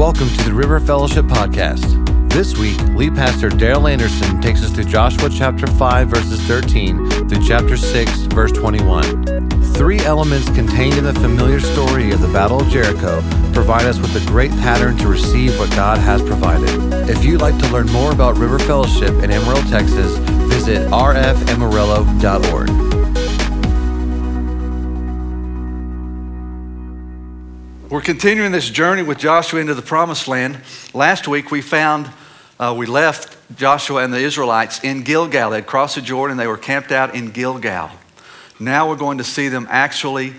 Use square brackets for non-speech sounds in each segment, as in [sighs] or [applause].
Welcome to the River Fellowship Podcast. This week, lead pastor Daryl Anderson takes us through Joshua chapter 5, verses 13 through chapter 6, verse 21. Three elements contained in the familiar story of the Battle of Jericho provide us with a great pattern to receive what God has provided. If you'd like to learn more about River Fellowship in Amarillo, Texas, visit rfamarillo.org. We're continuing this journey with Joshua into the promised land. Last week we found, uh, we left Joshua and the Israelites in Gilgal. They had crossed the Jordan, they were camped out in Gilgal. Now we're going to see them actually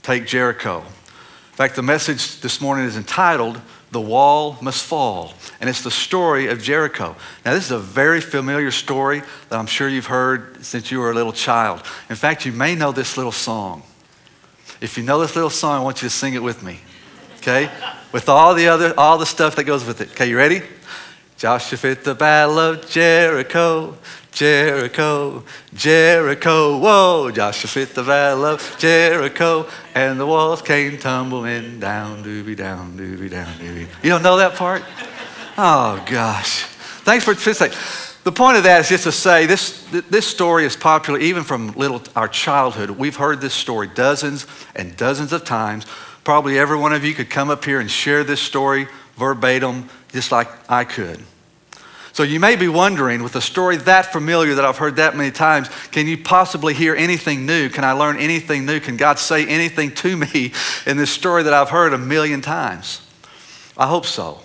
take Jericho. In fact, the message this morning is entitled, The Wall Must Fall. And it's the story of Jericho. Now, this is a very familiar story that I'm sure you've heard since you were a little child. In fact, you may know this little song. If you know this little song, I want you to sing it with me. Okay? With all the other, all the stuff that goes with it. Okay, you ready? Joshua fit the battle of Jericho, Jericho, Jericho. Whoa, Joshua fit the battle of Jericho, and the walls came tumbling down, doobie down, doobie down, doobie. You don't know that part? Oh gosh. Thanks for participating. The point of that is just to say this, this story is popular even from little, our childhood. We've heard this story dozens and dozens of times. Probably every one of you could come up here and share this story verbatim, just like I could. So you may be wondering, with a story that familiar that I've heard that many times, can you possibly hear anything new? Can I learn anything new? Can God say anything to me [laughs] in this story that I've heard a million times? I hope so.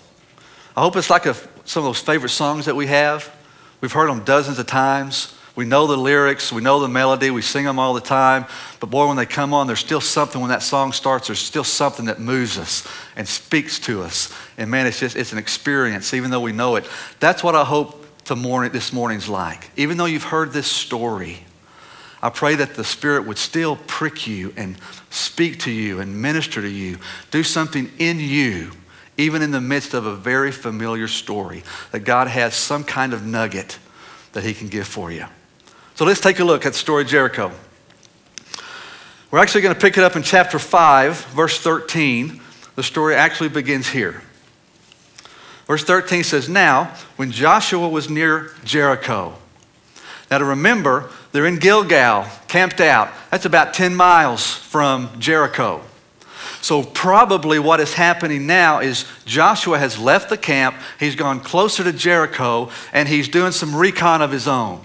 I hope it's like a, some of those favorite songs that we have. We've heard them dozens of times. We know the lyrics, we know the melody, we sing them all the time. But boy, when they come on, there's still something when that song starts, there's still something that moves us and speaks to us. And man, it's just, it's an experience, even though we know it. That's what I hope the morning, this morning's like. Even though you've heard this story, I pray that the Spirit would still prick you and speak to you and minister to you, do something in you even in the midst of a very familiar story, that God has some kind of nugget that He can give for you. So let's take a look at the story of Jericho. We're actually going to pick it up in chapter 5, verse 13. The story actually begins here. Verse 13 says, Now, when Joshua was near Jericho, now to remember, they're in Gilgal, camped out. That's about 10 miles from Jericho. So, probably what is happening now is Joshua has left the camp, he's gone closer to Jericho, and he's doing some recon of his own.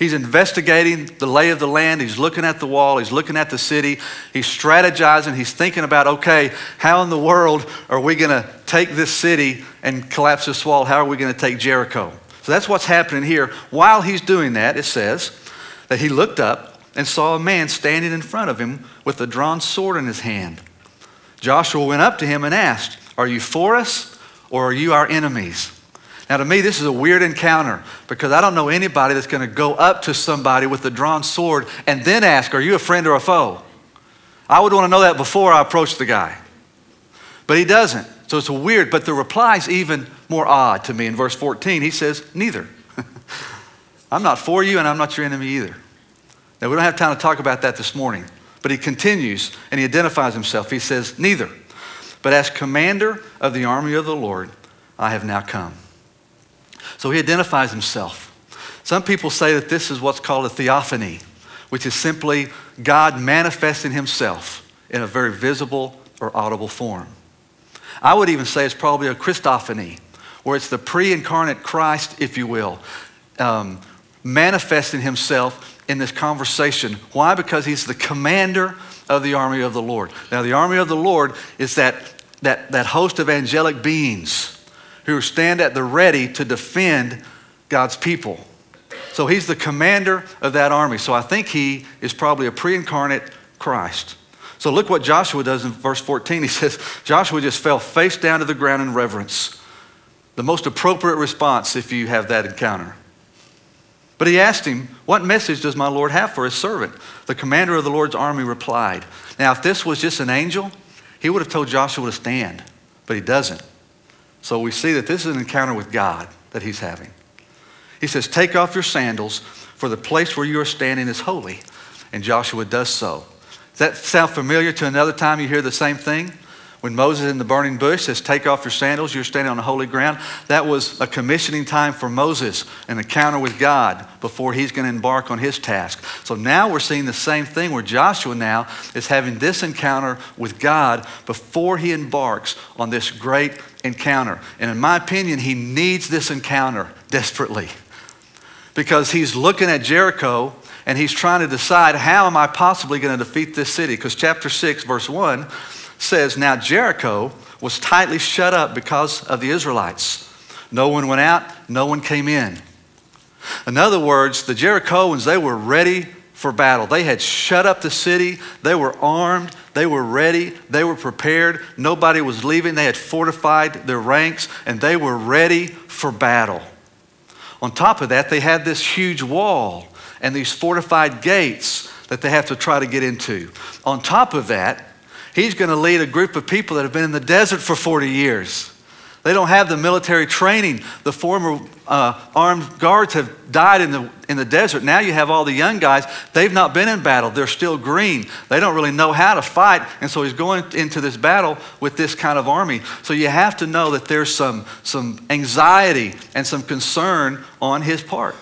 He's investigating the lay of the land. He's looking at the wall. He's looking at the city. He's strategizing. He's thinking about, okay, how in the world are we going to take this city and collapse this wall? How are we going to take Jericho? So that's what's happening here. While he's doing that, it says that he looked up and saw a man standing in front of him with a drawn sword in his hand. Joshua went up to him and asked, Are you for us or are you our enemies? Now, to me, this is a weird encounter because I don't know anybody that's going to go up to somebody with a drawn sword and then ask, Are you a friend or a foe? I would want to know that before I approach the guy. But he doesn't. So it's weird. But the reply is even more odd to me. In verse 14, he says, Neither. [laughs] I'm not for you and I'm not your enemy either. Now, we don't have time to talk about that this morning. But he continues and he identifies himself. He says, Neither. But as commander of the army of the Lord, I have now come. So he identifies himself. Some people say that this is what's called a theophany, which is simply God manifesting himself in a very visible or audible form. I would even say it's probably a Christophany, where it's the pre incarnate Christ, if you will, um, manifesting himself in this conversation. Why? Because he's the commander of the army of the Lord. Now, the army of the Lord is that, that, that host of angelic beings who stand at the ready to defend God's people. So he's the commander of that army. So I think he is probably a pre incarnate Christ. So look what Joshua does in verse 14. [laughs] He says, Joshua just fell face down to the ground in reverence. The most appropriate response if you have that encounter. But he asked him, What message does my Lord have for his servant? The commander of the Lord's army replied. Now, if this was just an angel, he would have told Joshua to stand, but he doesn't. So we see that this is an encounter with God that he's having. He says, Take off your sandals, for the place where you are standing is holy. And Joshua does so. Does that sound familiar to another time you hear the same thing? When Moses in the burning bush says, Take off your sandals, you're standing on the holy ground, that was a commissioning time for Moses, an encounter with God before he's going to embark on his task. So now we're seeing the same thing where Joshua now is having this encounter with God before he embarks on this great encounter. And in my opinion, he needs this encounter desperately because he's looking at Jericho and he's trying to decide how am I possibly going to defeat this city? Because chapter 6, verse 1 says, Now Jericho was tightly shut up because of the Israelites. No one went out, no one came in. In other words, the Jerichoans, they were ready for battle. They had shut up the city, they were armed, they were ready, they were prepared. Nobody was leaving, they had fortified their ranks, and they were ready for battle. On top of that, they had this huge wall and these fortified gates that they have to try to get into. On top of that, He's going to lead a group of people that have been in the desert for 40 years. They don't have the military training. The former uh, armed guards have died in the, in the desert. Now you have all the young guys. They've not been in battle. They're still green. They don't really know how to fight. And so he's going into this battle with this kind of army. So you have to know that there's some, some anxiety and some concern on his part.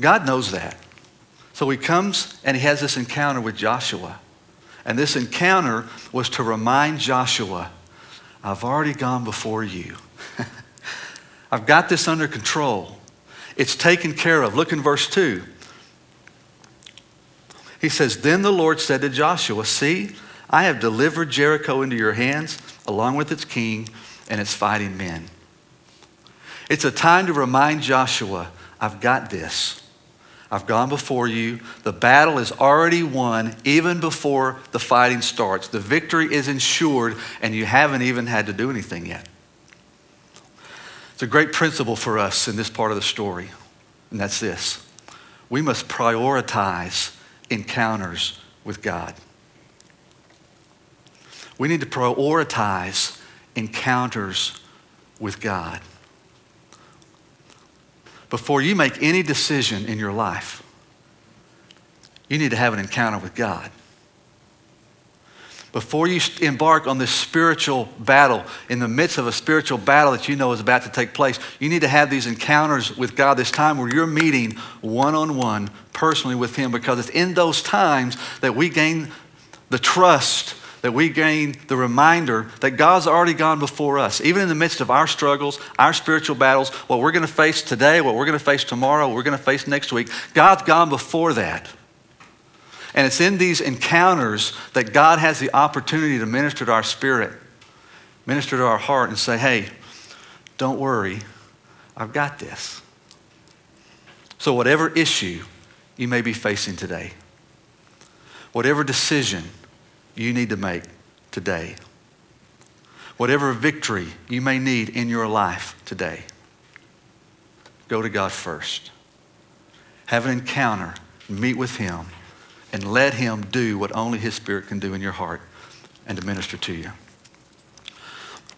God knows that. So he comes and he has this encounter with Joshua. And this encounter was to remind Joshua, I've already gone before you. [laughs] I've got this under control. It's taken care of. Look in verse 2. He says, Then the Lord said to Joshua, See, I have delivered Jericho into your hands, along with its king and its fighting men. It's a time to remind Joshua, I've got this. I've gone before you. The battle is already won even before the fighting starts. The victory is ensured, and you haven't even had to do anything yet. It's a great principle for us in this part of the story, and that's this we must prioritize encounters with God. We need to prioritize encounters with God before you make any decision in your life, you need to have an encounter with God. Before you embark on this spiritual battle, in the midst of a spiritual battle that you know is about to take place, you need to have these encounters with God, this time where you're meeting one on one personally with Him, because it's in those times that we gain the trust that we gain the reminder that God's already gone before us. Even in the midst of our struggles, our spiritual battles, what we're going to face today, what we're going to face tomorrow, what we're going to face next week, God's gone before that. And it's in these encounters that God has the opportunity to minister to our spirit, minister to our heart, and say, hey, don't worry, I've got this. So, whatever issue you may be facing today, whatever decision you need to make today. Whatever victory you may need in your life today, go to God first. Have an encounter, meet with Him, and let Him do what only His Spirit can do in your heart and to minister to you.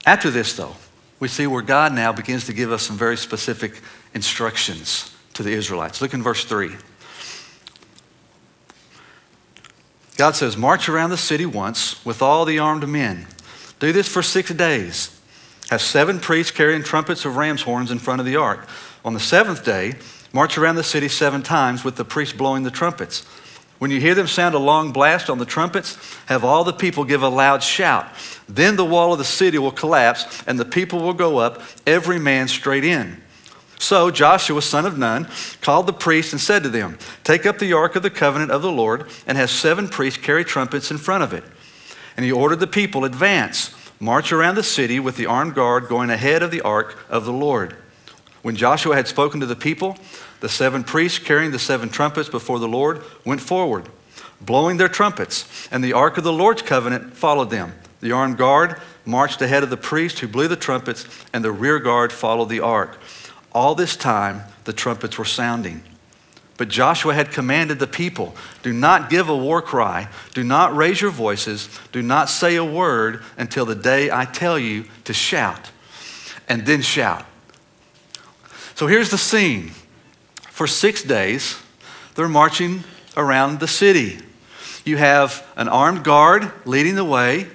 After this, though, we see where God now begins to give us some very specific instructions to the Israelites. Look in verse 3. God says, March around the city once with all the armed men. Do this for six days. Have seven priests carrying trumpets of ram's horns in front of the ark. On the seventh day, march around the city seven times with the priests blowing the trumpets. When you hear them sound a long blast on the trumpets, have all the people give a loud shout. Then the wall of the city will collapse, and the people will go up, every man straight in. So Joshua, son of Nun, called the priests and said to them, Take up the ark of the covenant of the Lord, and have seven priests carry trumpets in front of it. And he ordered the people, Advance, march around the city with the armed guard going ahead of the ark of the Lord. When Joshua had spoken to the people, the seven priests carrying the seven trumpets before the Lord went forward, blowing their trumpets, and the ark of the Lord's covenant followed them. The armed guard marched ahead of the priests who blew the trumpets, and the rear guard followed the ark. All this time, the trumpets were sounding. But Joshua had commanded the people do not give a war cry, do not raise your voices, do not say a word until the day I tell you to shout, and then shout. So here's the scene. For six days, they're marching around the city. You have an armed guard leading the way,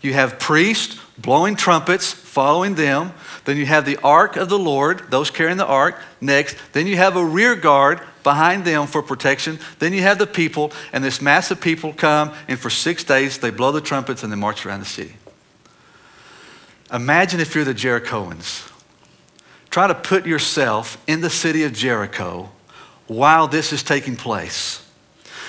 You have priests blowing trumpets, following them. Then you have the ark of the Lord, those carrying the ark, next. Then you have a rear guard behind them for protection. Then you have the people, and this mass of people come, and for six days they blow the trumpets and they march around the city. Imagine if you're the Jerichoans. Try to put yourself in the city of Jericho while this is taking place.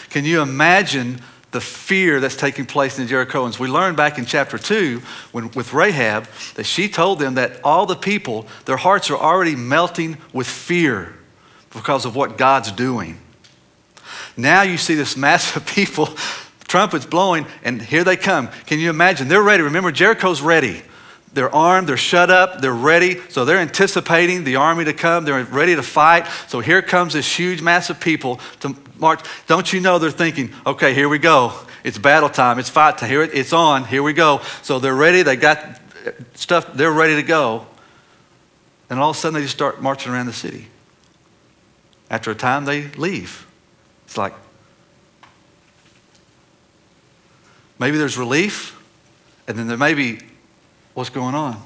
Can you imagine the fear that's taking place in Jerichoans? We learned back in chapter 2 when, with Rahab that she told them that all the people, their hearts are already melting with fear because of what God's doing. Now you see this mass of people, [laughs] trumpets blowing, and here they come. Can you imagine? They're ready. Remember, Jericho's ready. They're armed, they're shut up, they're ready. So they're anticipating the army to come. They're ready to fight. So here comes this huge mass of people to march. Don't you know they're thinking, okay, here we go. It's battle time. It's fight time. Here it's on. Here we go. So they're ready. They got stuff. They're ready to go. And all of a sudden they just start marching around the city. After a time, they leave. It's like, maybe there's relief, and then there may be, what's going on?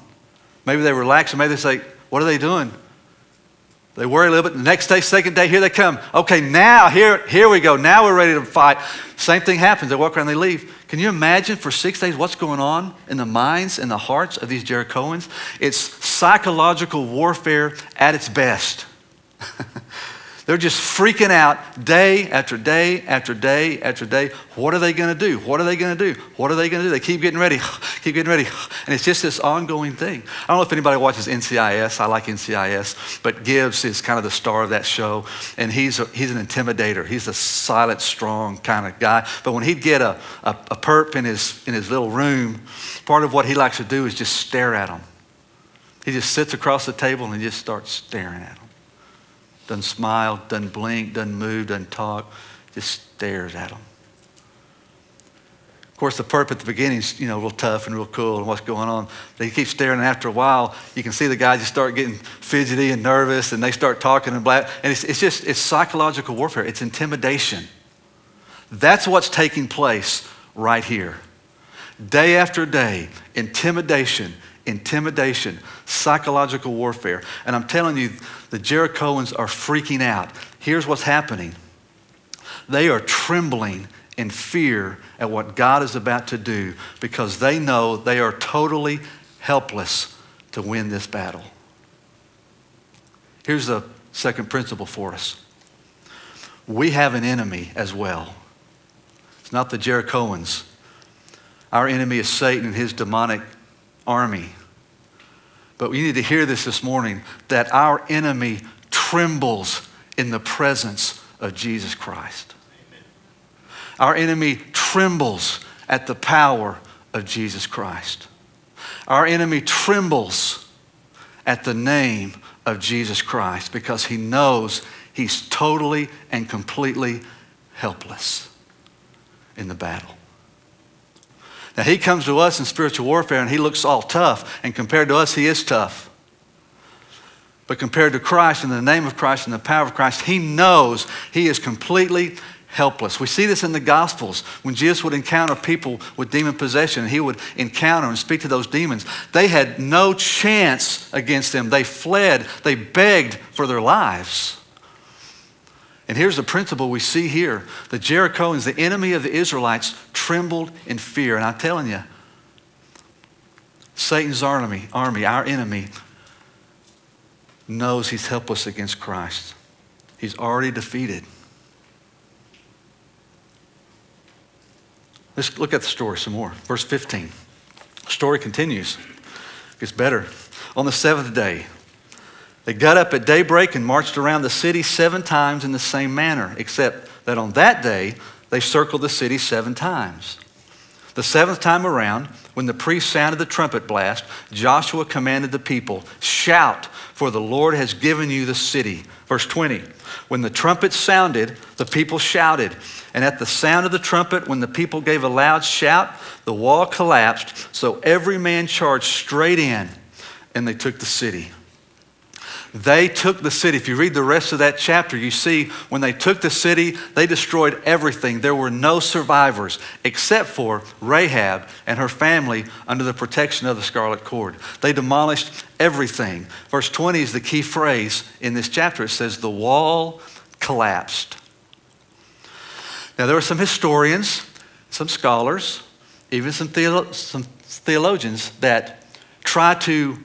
Maybe they relax, and maybe they say, what are they doing? They worry a little bit. The next day, second day, here they come. Okay, now, here, here we go. Now we're ready to fight. Same thing happens. They walk around, they leave. Can you imagine for six days what's going on in the minds and the hearts of these Jerichoans? It's psychological warfare at its best. [laughs] They're just freaking out day after day after day after day. What are they going to do? What are they going to do? What are they going to do? They keep getting ready, [sighs] keep getting ready. And it's just this ongoing thing. I don't know if anybody watches NCIS. I like NCIS, but Gibbs is kind of the star of that show. And he's, a, he's an intimidator. He's a silent, strong kind of guy. But when he'd get a, a, a perp in his, in his little room, part of what he likes to do is just stare at them. He just sits across the table and he just starts staring at them doesn't smile, doesn't blink, doesn't move, doesn't talk, just stares at them. Of course, the perp at the beginning is, you know, real tough and real cool and what's going on. They keep staring, and after a while, you can see the guys just start getting fidgety and nervous, and they start talking and black. And it's, it's just, it's psychological warfare. It's intimidation. That's what's taking place right here. Day after day, intimidation, intimidation, psychological warfare. And I'm telling you, the Jerichoans are freaking out. Here's what's happening they are trembling in fear at what God is about to do because they know they are totally helpless to win this battle. Here's the second principle for us we have an enemy as well. It's not the Jerichoans. Our enemy is Satan and his demonic army. But we need to hear this this morning that our enemy trembles in the presence of Jesus Christ. Amen. Our enemy trembles at the power of Jesus Christ. Our enemy trembles at the name of Jesus Christ because he knows he's totally and completely helpless in the battle. Now, he comes to us in spiritual warfare and he looks all tough, and compared to us, he is tough. But compared to Christ, in the name of Christ, and the power of Christ, he knows he is completely helpless. We see this in the Gospels when Jesus would encounter people with demon possession, he would encounter and speak to those demons. They had no chance against them. They fled, they begged for their lives. And here's the principle we see here the Jerichoans, the enemy of the Israelites, trembled in fear. And I'm telling you, Satan's army, army, our enemy, knows he's helpless against Christ. He's already defeated. Let's look at the story some more. Verse 15. The story continues. It gets better. On the seventh day, they got up at daybreak and marched around the city seven times in the same manner, except that on that day they circled the city seven times. The seventh time around, when the priest sounded the trumpet blast, Joshua commanded the people, Shout, for the Lord has given you the city. Verse 20. When the trumpet sounded, the people shouted. And at the sound of the trumpet, when the people gave a loud shout, the wall collapsed, so every man charged straight in, and they took the city. They took the city. If you read the rest of that chapter, you see when they took the city, they destroyed everything. There were no survivors except for Rahab and her family under the protection of the scarlet cord. They demolished everything. Verse 20 is the key phrase in this chapter. It says, The wall collapsed. Now, there are some historians, some scholars, even some, theolo- some theologians that try to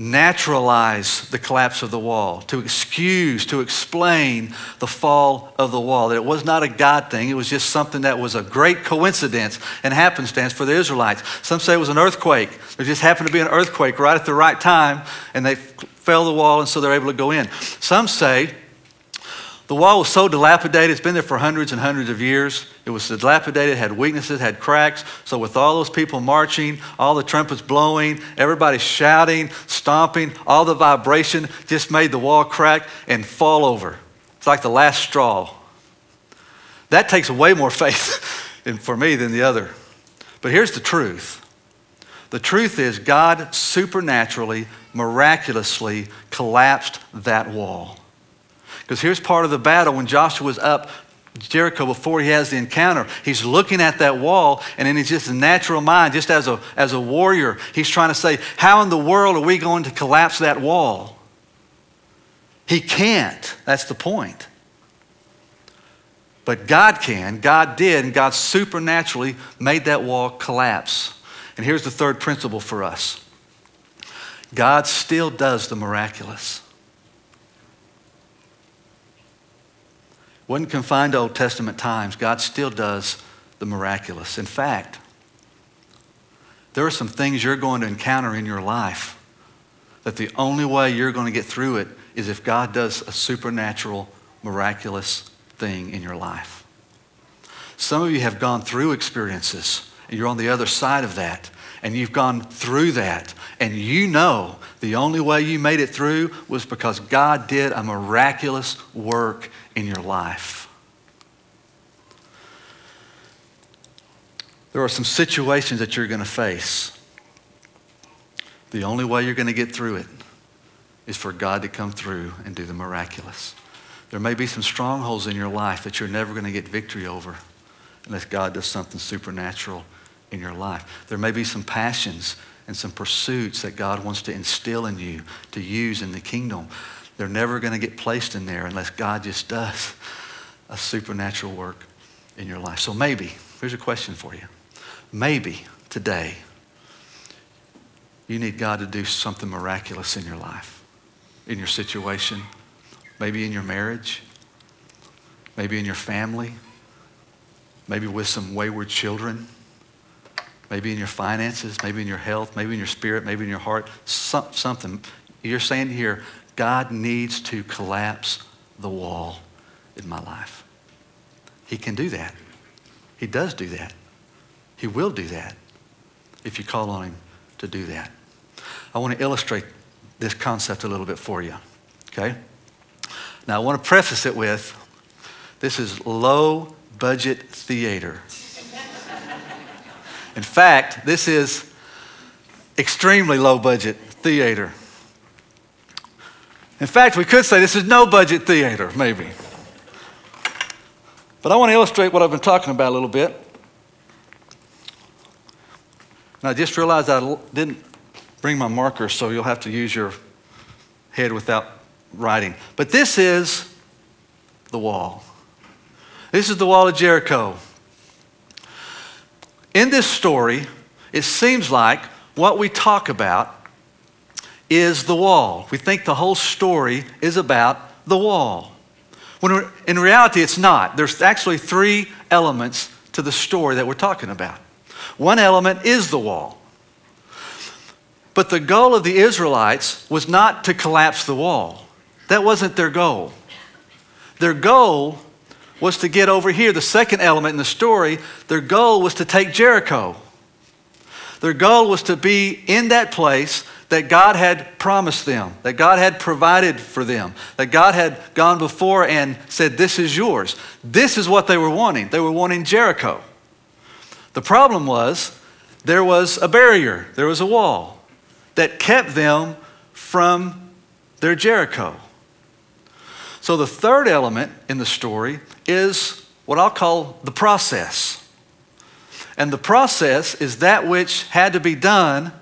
naturalize the collapse of the wall, to excuse, to explain the fall of the wall. That it was not a God thing, it was just something that was a great coincidence and happenstance for the Israelites. Some say it was an earthquake. There just happened to be an earthquake right at the right time, and they fell the wall, and so they're able to go in. Some say the wall was so dilapidated, it's been there for hundreds and hundreds of years. It was dilapidated, had weaknesses, had cracks. So, with all those people marching, all the trumpets blowing, everybody shouting, stomping, all the vibration just made the wall crack and fall over. It's like the last straw. That takes way more [laughs] faith for me than the other. But here's the truth the truth is, God supernaturally, miraculously collapsed that wall. Because here's part of the battle when Joshua's up Jericho before he has the encounter. He's looking at that wall, and in his just natural mind, just as a, as a warrior, he's trying to say, How in the world are we going to collapse that wall? He can't. That's the point. But God can. God did, and God supernaturally made that wall collapse. And here's the third principle for us God still does the miraculous. Wasn't confined to Old Testament times. God still does the miraculous. In fact, there are some things you're going to encounter in your life that the only way you're going to get through it is if God does a supernatural, miraculous thing in your life. Some of you have gone through experiences, and you're on the other side of that, and you've gone through that, and you know the only way you made it through was because God did a miraculous work in your life. There are some situations that you're going to face. The only way you're going to get through it is for God to come through and do the miraculous. There may be some strongholds in your life that you're never going to get victory over unless God does something supernatural in your life. There may be some passions and some pursuits that God wants to instill in you to use in the kingdom they're never going to get placed in there unless God just does a supernatural work in your life. So maybe, here's a question for you. Maybe today you need God to do something miraculous in your life, in your situation, maybe in your marriage, maybe in your family, maybe with some wayward children, maybe in your finances, maybe in your health, maybe in your spirit, maybe in your heart, something. You're saying here, God needs to collapse the wall in my life. He can do that. He does do that. He will do that if you call on Him to do that. I want to illustrate this concept a little bit for you. Okay? Now, I want to preface it with this is low budget theater. In fact, this is extremely low budget theater. In fact, we could say this is no budget theater, maybe. But I want to illustrate what I've been talking about a little bit. And I just realized I didn't bring my marker, so you'll have to use your head without writing. But this is the wall. This is the wall of Jericho. In this story, it seems like what we talk about is the wall. We think the whole story is about the wall. When in reality, it's not. There's actually three elements to the story that we're talking about. One element is the wall. But the goal of the Israelites was not to collapse the wall, that wasn't their goal. Their goal was to get over here, the second element in the story. Their goal was to take Jericho. Their goal was to be in that place that God had promised them, that God had provided for them, that God had gone before and said, This is yours. This is what they were wanting. They were wanting Jericho. The problem was there was a barrier, there was a wall that kept them from their Jericho. So the third element in the story is what I'll call the process. And the process is that which had to be done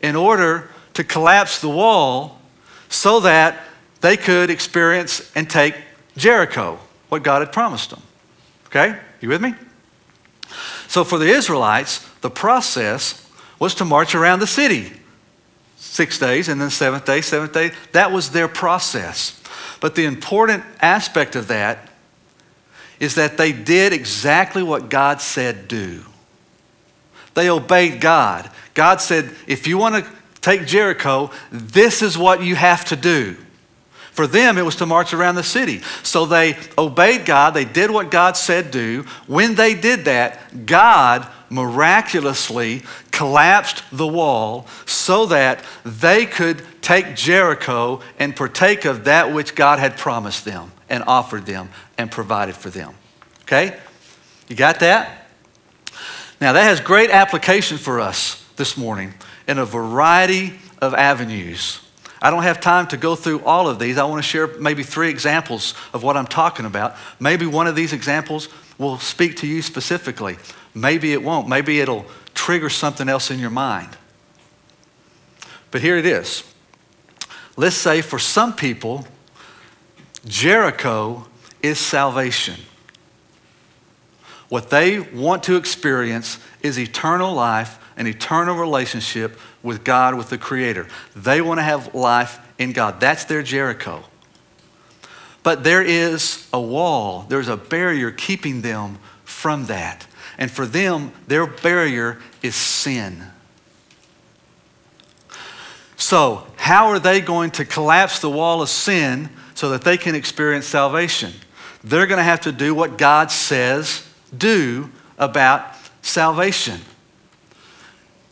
in order to collapse the wall so that they could experience and take Jericho, what God had promised them. Okay? You with me? So for the Israelites, the process was to march around the city six days and then seventh day, seventh day. That was their process. But the important aspect of that is that they did exactly what God said do. They obeyed God. God said, if you want to take Jericho, this is what you have to do. For them, it was to march around the city. So they obeyed God. They did what God said do. When they did that, God miraculously collapsed the wall so that they could take Jericho and partake of that which God had promised them and offered them and provided for them. Okay? You got that? Now, that has great application for us this morning in a variety of avenues. I don't have time to go through all of these. I want to share maybe three examples of what I'm talking about. Maybe one of these examples will speak to you specifically. Maybe it won't. Maybe it'll trigger something else in your mind. But here it is. Let's say for some people, Jericho is salvation. What they want to experience is eternal life, an eternal relationship with God, with the Creator. They want to have life in God. That's their Jericho. But there is a wall, there's a barrier keeping them from that. And for them, their barrier is sin. So, how are they going to collapse the wall of sin so that they can experience salvation? They're going to have to do what God says do about salvation.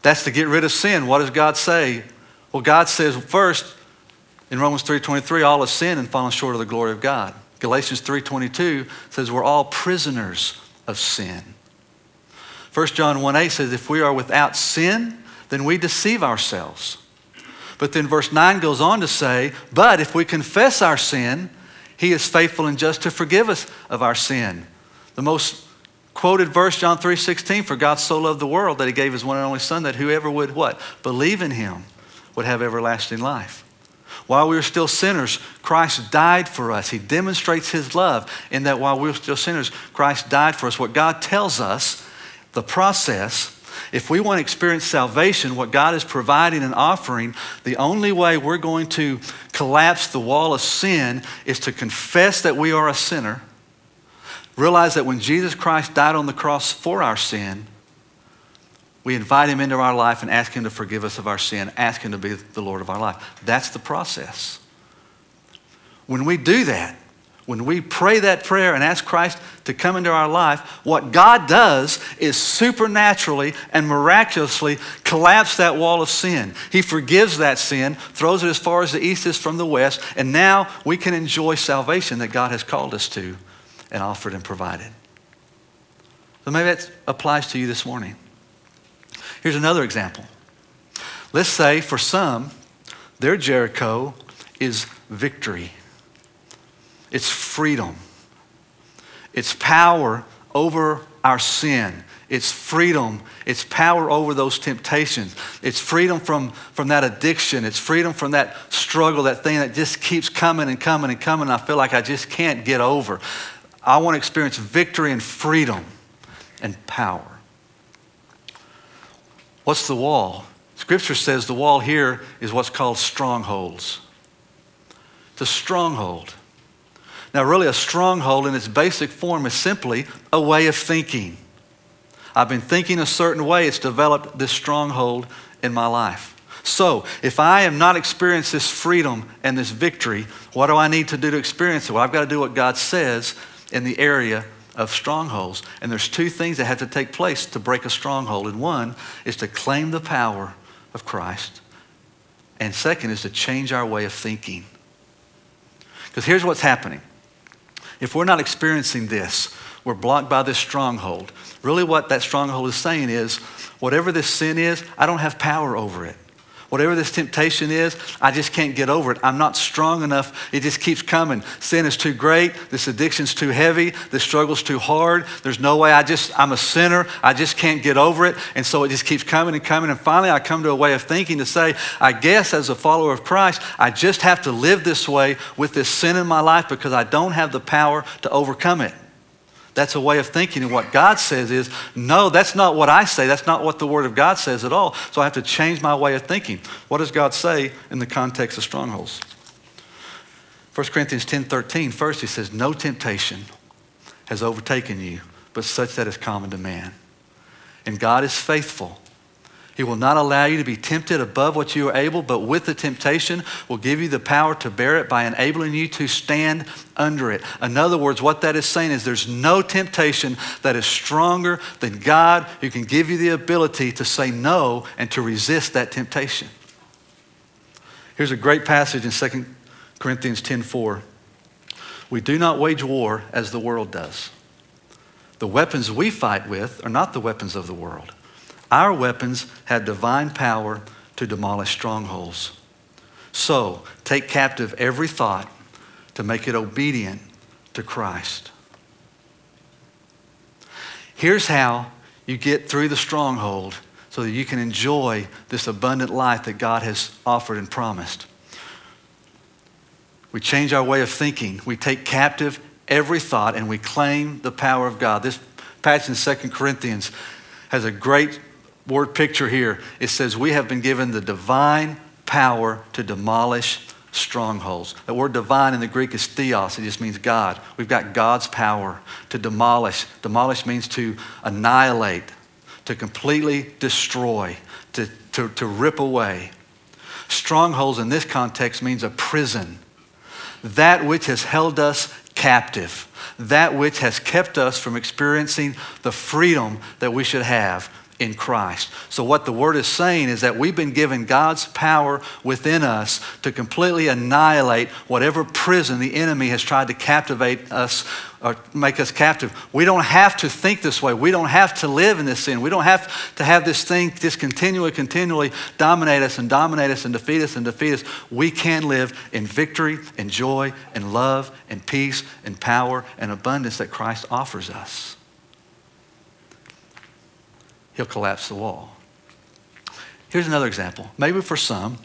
That's to get rid of sin. What does God say? Well, God says first in Romans 3:23, all have sinned and fallen short of the glory of God. Galatians 3:22 says we're all prisoners of sin. 1 John 1:8 says if we are without sin, then we deceive ourselves. But then verse 9 goes on to say, but if we confess our sin, he is faithful and just to forgive us of our sin. The most quoted verse John 3:16 for God so loved the world that he gave his one and only son that whoever would what believe in him would have everlasting life. While we were still sinners, Christ died for us. He demonstrates his love in that while we were still sinners, Christ died for us. What God tells us, the process, if we want to experience salvation, what God is providing and offering, the only way we're going to collapse the wall of sin is to confess that we are a sinner Realize that when Jesus Christ died on the cross for our sin, we invite him into our life and ask him to forgive us of our sin, ask him to be the Lord of our life. That's the process. When we do that, when we pray that prayer and ask Christ to come into our life, what God does is supernaturally and miraculously collapse that wall of sin. He forgives that sin, throws it as far as the east is from the west, and now we can enjoy salvation that God has called us to and offered and provided. So maybe that applies to you this morning. Here's another example. Let's say for some, their Jericho is victory, it's freedom, it's power over our sin. It's freedom. It's power over those temptations. It's freedom from, from that addiction. It's freedom from that struggle, that thing that just keeps coming and coming and coming. I feel like I just can't get over. I want to experience victory and freedom and power. What's the wall? Scripture says the wall here is what's called strongholds. It's a stronghold. Now, really, a stronghold in its basic form is simply a way of thinking. I've been thinking a certain way, it's developed this stronghold in my life. So, if I am not experiencing this freedom and this victory, what do I need to do to experience it? Well, I've got to do what God says in the area of strongholds. And there's two things that have to take place to break a stronghold. And one is to claim the power of Christ. And second is to change our way of thinking. Because here's what's happening. If we're not experiencing this, we're blocked by this stronghold. Really, what that stronghold is saying is whatever this sin is, I don't have power over it. Whatever this temptation is, I just can't get over it. I'm not strong enough. It just keeps coming. Sin is too great. This addiction's too heavy. This struggle's too hard. There's no way. I just, I'm a sinner. I just can't get over it. And so it just keeps coming and coming. And finally, I come to a way of thinking to say, I guess as a follower of Christ, I just have to live this way with this sin in my life because I don't have the power to overcome it. That's a way of thinking. And what God says is, no, that's not what I say. That's not what the Word of God says at all. So I have to change my way of thinking. What does God say in the context of strongholds? 1 Corinthians 10 13, first he says, No temptation has overtaken you, but such that is common to man. And God is faithful he will not allow you to be tempted above what you are able, but with the temptation will give you the power to bear it by enabling you to stand under it. In other words, what that is saying is there's no temptation that is stronger than God who can give you the ability to say no and to resist that temptation. Here's a great passage in 2 Corinthians 10:4. We do not wage war as the world does. The weapons we fight with are not the weapons of the world. Our weapons have divine power to demolish strongholds. So, take captive every thought to make it obedient to Christ. Here's how you get through the stronghold so that you can enjoy this abundant life that God has offered and promised. We change our way of thinking. We take captive every thought and we claim the power of God. This passage in 2 Corinthians has a great word picture here, it says we have been given the divine power to demolish strongholds. The word divine in the Greek is theos, it just means God. We've got God's power to demolish. Demolish means to annihilate, to completely destroy, to, to, to rip away. Strongholds in this context means a prison. That which has held us captive, that which has kept us from experiencing the freedom that we should have in Christ. So, what the word is saying is that we've been given God's power within us to completely annihilate whatever prison the enemy has tried to captivate us or make us captive. We don't have to think this way. We don't have to live in this sin. We don't have to have this thing just continually, continually dominate us and dominate us and defeat us and defeat us. We can live in victory and joy and love and peace and power and abundance that Christ offers us he'll collapse the wall. Here's another example. Maybe for some,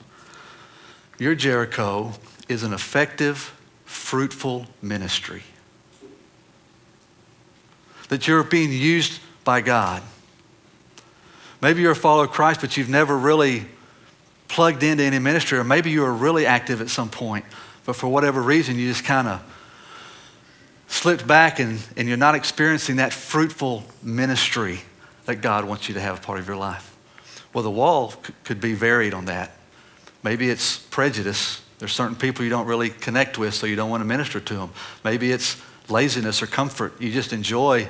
your Jericho is an effective, fruitful ministry. That you're being used by God. Maybe you're a follower of Christ, but you've never really plugged into any ministry, or maybe you were really active at some point, but for whatever reason, you just kind of slipped back and, and you're not experiencing that fruitful ministry that God wants you to have a part of your life? Well, the wall could be varied on that. Maybe it's prejudice. There's certain people you don't really connect with, so you don't want to minister to them. Maybe it's laziness or comfort. You just enjoy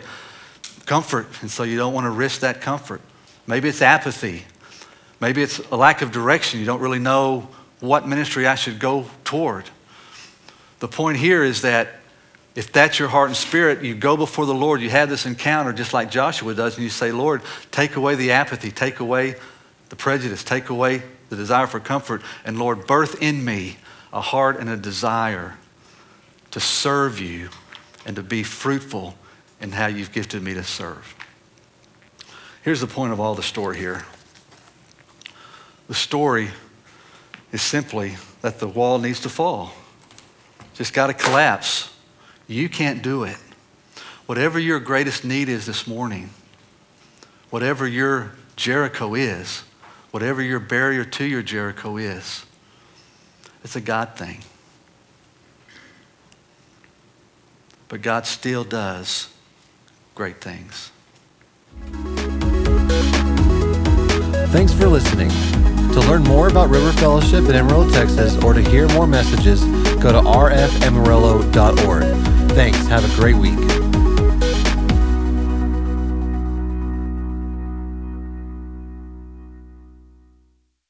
comfort, and so you don't want to risk that comfort. Maybe it's apathy. Maybe it's a lack of direction. You don't really know what ministry I should go toward. The point here is that if that's your heart and spirit, you go before the Lord, you have this encounter just like Joshua does, and you say, Lord, take away the apathy, take away the prejudice, take away the desire for comfort, and Lord, birth in me a heart and a desire to serve you and to be fruitful in how you've gifted me to serve. Here's the point of all the story here the story is simply that the wall needs to fall, just got to collapse. You can't do it. Whatever your greatest need is this morning, whatever your Jericho is, whatever your barrier to your Jericho is, it's a God thing. But God still does great things. Thanks for listening. To learn more about River Fellowship in Amarillo, Texas, or to hear more messages, go to rfamarillo.org. Thanks. Have a great week.